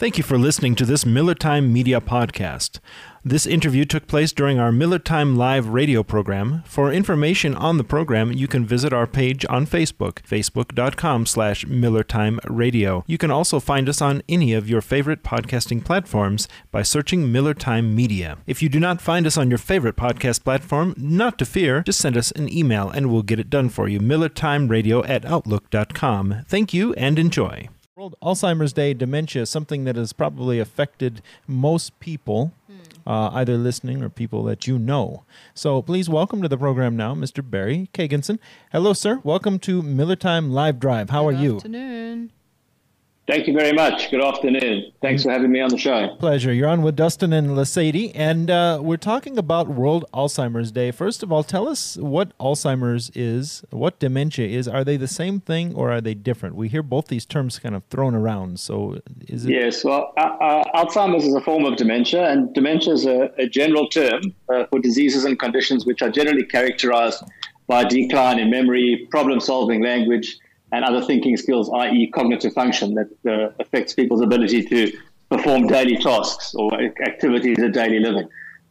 Thank you for listening to this Miller Time Media podcast. This interview took place during our Miller Time Live radio program. For information on the program, you can visit our page on Facebook, facebook.com slash millertime Radio. You can also find us on any of your favorite podcasting platforms by searching Miller Time Media. If you do not find us on your favorite podcast platform, not to fear, just send us an email and we'll get it done for you. MillerTimeRadio at Outlook.com. Thank you and enjoy. World Alzheimer's Day dementia, something that has probably affected most people, hmm. uh, either listening or people that you know. So please welcome to the program now, Mr. Barry Kaganson. Hello, sir. Welcome to Miller Time Live Drive. How Good are you? Afternoon. Thank you very much. Good afternoon. Thanks for having me on the show. Pleasure. You're on with Dustin and Lesady, and uh, we're talking about World Alzheimer's Day. First of all, tell us what Alzheimer's is, what dementia is. Are they the same thing or are they different? We hear both these terms kind of thrown around. So, is it? Yes. Well, uh, uh, Alzheimer's is a form of dementia, and dementia is a, a general term uh, for diseases and conditions which are generally characterized by decline in memory, problem-solving language and other thinking skills, i.e., cognitive function that uh, affects people's ability to perform daily tasks or activities of daily living,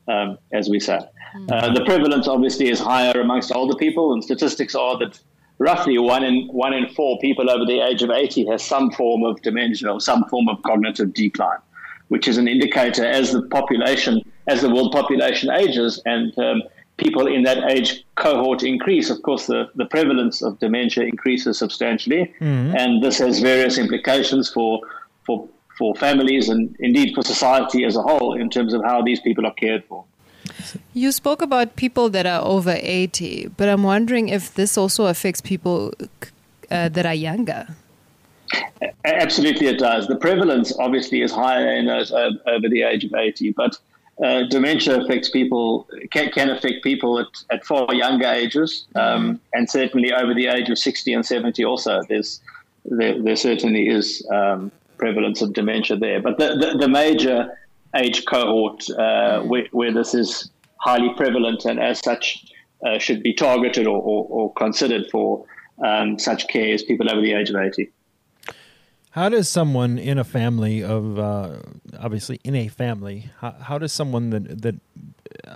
um, as we say. Mm-hmm. Uh, the prevalence obviously is higher amongst older people, and statistics are that roughly one in one in four people over the age of 80 has some form of dementia or some form of cognitive decline, which is an indicator as the population, as the world population ages and um, people in that age cohort increase, of course, the, the prevalence of dementia increases substantially. Mm-hmm. And this has various implications for, for, for families and indeed for society as a whole in terms of how these people are cared for. You spoke about people that are over 80, but I'm wondering if this also affects people uh, that are younger. Absolutely, it does. The prevalence obviously is higher in those over the age of 80, but uh, dementia affects people can, can affect people at, at far younger ages, um, and certainly over the age of sixty and seventy. Also, there's there, there certainly is um, prevalence of dementia there. But the, the, the major age cohort uh, where, where, this is highly prevalent and as such uh, should be targeted or, or, or considered for um, such care is people over the age of eighty. How does someone in a family of, uh, obviously in a family, how, how, does someone that that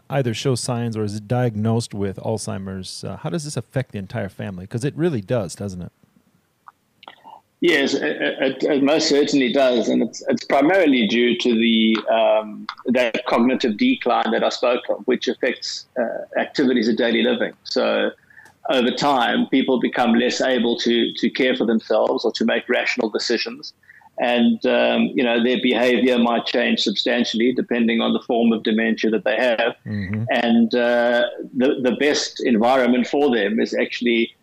either shows signs or is diagnosed with Alzheimer's, uh, how does this affect the entire family? Because it really does, doesn't it? Yes, it, it, it, most certainly does, and it's it's primarily due to the um, that cognitive decline that I spoke of, which affects uh, activities of daily living. So over time, people become less able to to care for themselves or to make rational decisions, and um, you know their behaviour might change substantially depending on the form of dementia that they have. Mm-hmm. And uh, the the best environment for them is actually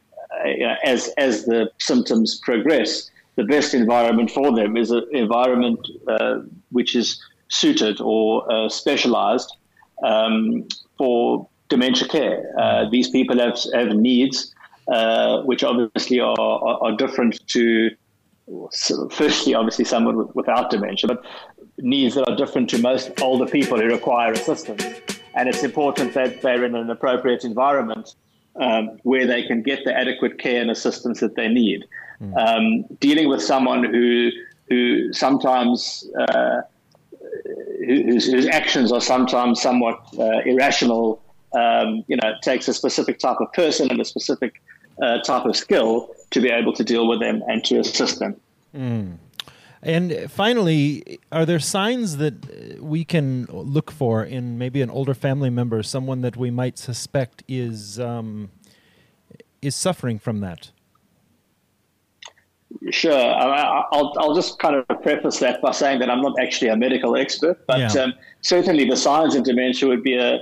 uh, as as the symptoms progress. The best environment for them is an environment uh, which is suited or uh, specialized um, for dementia care. Uh, these people have, have needs uh, which obviously are, are, are, different to, firstly, obviously, someone without dementia, but needs that are different to most older people who require assistance. And it's important that they're in an appropriate environment um, where they can get the adequate care and assistance that they need. Mm. Um, dealing with someone who who sometimes uh, whose, whose, actions are sometimes somewhat uh, irrational um, you know, it takes a specific type of person and a specific uh, type of skill to be able to deal with them and to assist them. Mm. And finally, are there signs that we can look for in maybe an older family member, someone that we might suspect is um, is suffering from that? Sure. I, will I'll just kind of preface that by saying that I'm not actually a medical expert, but yeah. um, certainly the signs of dementia would be a,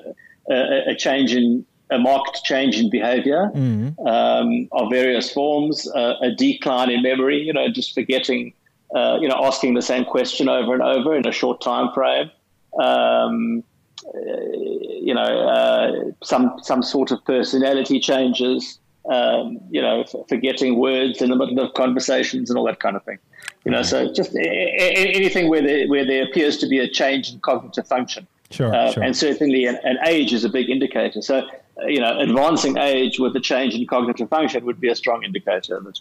a, a change in a marked change in behavior mm-hmm. um, of various forms, uh, a decline in memory, you know, just forgetting, uh, you know, asking the same question over and over in a short time frame. Um, you know, uh, some some sort of personality changes. Um, you know, forgetting words in the middle of conversations and all that kind of thing. You know, mm-hmm. so just a- a- anything where there, where there appears to be a change in cognitive function. Sure, uh, sure. And certainly, an, an, age is a big indicator. So, uh, you know, advancing age with a change in cognitive function would be a strong indicator of it.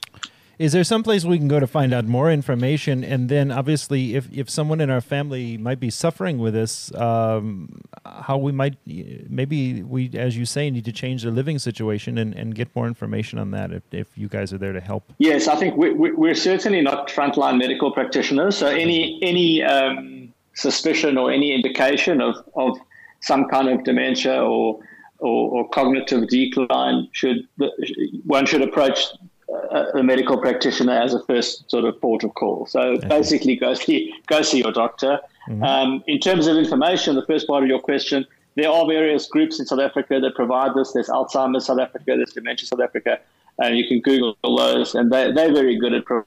Is there some place we can go to find out more information? And then, obviously, if, if someone in our family might be suffering with this, um, how we might maybe we, as you say, need to change the living situation and, and get more information on that if, if you guys are there to help. Yes, I think we, we, are certainly not frontline medical practitioners. So any any um, suspicion or any indication of, of some kind of dementia or or, or cognitive decline should one should approach a, medical practitioner as a first sort of port of call. So basically, go see go see your doctor. Mm-hmm. Um, in terms of information, the first part of your question, there are various groups in South Africa that provide this. There's Alzheimer's South Africa, there's Dementia South Africa, and you can Google those, and they, they're very good at pro-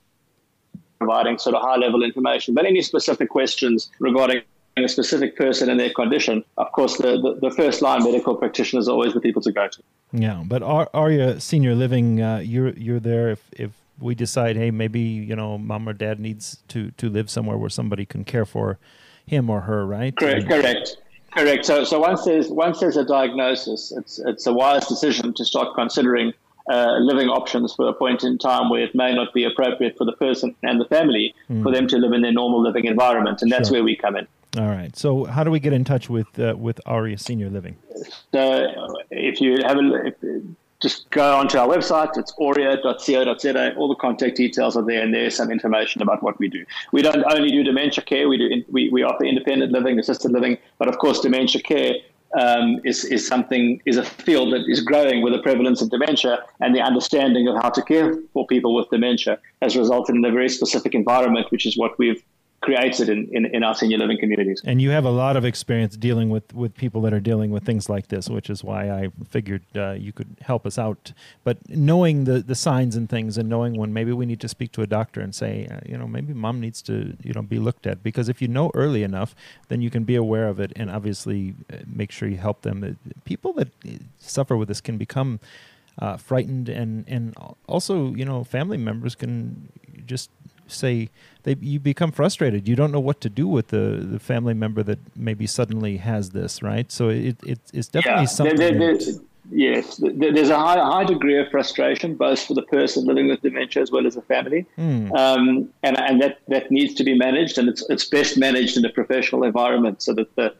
providing sort of high level information. But any specific questions regarding a specific person and their condition, of course, the, the, the, first line medical practitioners are always the people to go to. Yeah, but are Auria Senior Living, uh, you're you're there if, if we decide, hey, maybe you know, mom or dad needs to to live somewhere where somebody can care for him or her, right? Correct, and, correct, correct. So so once there's once there's a diagnosis, it's it's a wise decision to start considering. Uh, living options for a point in time where it may not be appropriate for the person and the family mm. for them to live in their normal living environment, and that's sure. where we come in. All right. So, how do we get in touch with uh, with Auria Senior Living? So, if you have a if, just go onto our website. It's auria.co.za. All the contact details are there, and there's some information about what we do. We don't only do dementia care. We do in, we, we offer independent living, assisted living, but of course, dementia care um, is is something is a field that is growing with the prevalence of dementia and the understanding of how to care for people with dementia has resulted in a very specific environment, which is what we've creates it in, in, in, our senior living communities. And you have a lot of experience dealing with, with people that are dealing with things like this, which is why I figured uh, you could help us out. But knowing the, the signs and things and knowing when maybe we need to speak to a doctor and say, uh, you know, maybe mom needs to, you know, be looked at. Because if you know early enough, then you can be aware of it and obviously uh, make sure you help them. Uh, people that suffer with this can become uh, frightened and, and also, you know, family members can just say they you become frustrated. You don't know what to do with the, the family member that maybe suddenly has this, right? So it, it it's definitely yeah. something. There, there, yes, there's a high, high degree of frustration both for the person living with dementia as well as the family, mm. um, and and that that needs to be managed, and it's it's best managed in a professional environment so that the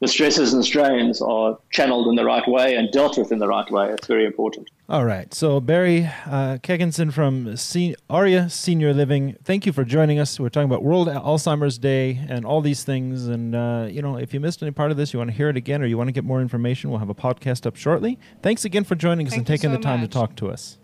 the stresses and strains are channeled in the right way and dealt with in the right way. It's very important. All right. So, Barry uh, Keginson from Se- Auria Senior Living, thank you for joining us. We're talking about World Alzheimer's Day and all these things. And, uh, you know, if you missed any part of this, you want to hear it again, or you want to get more information, we'll have a podcast up shortly. Thanks again for joining us thank and taking so the time much. to talk to us.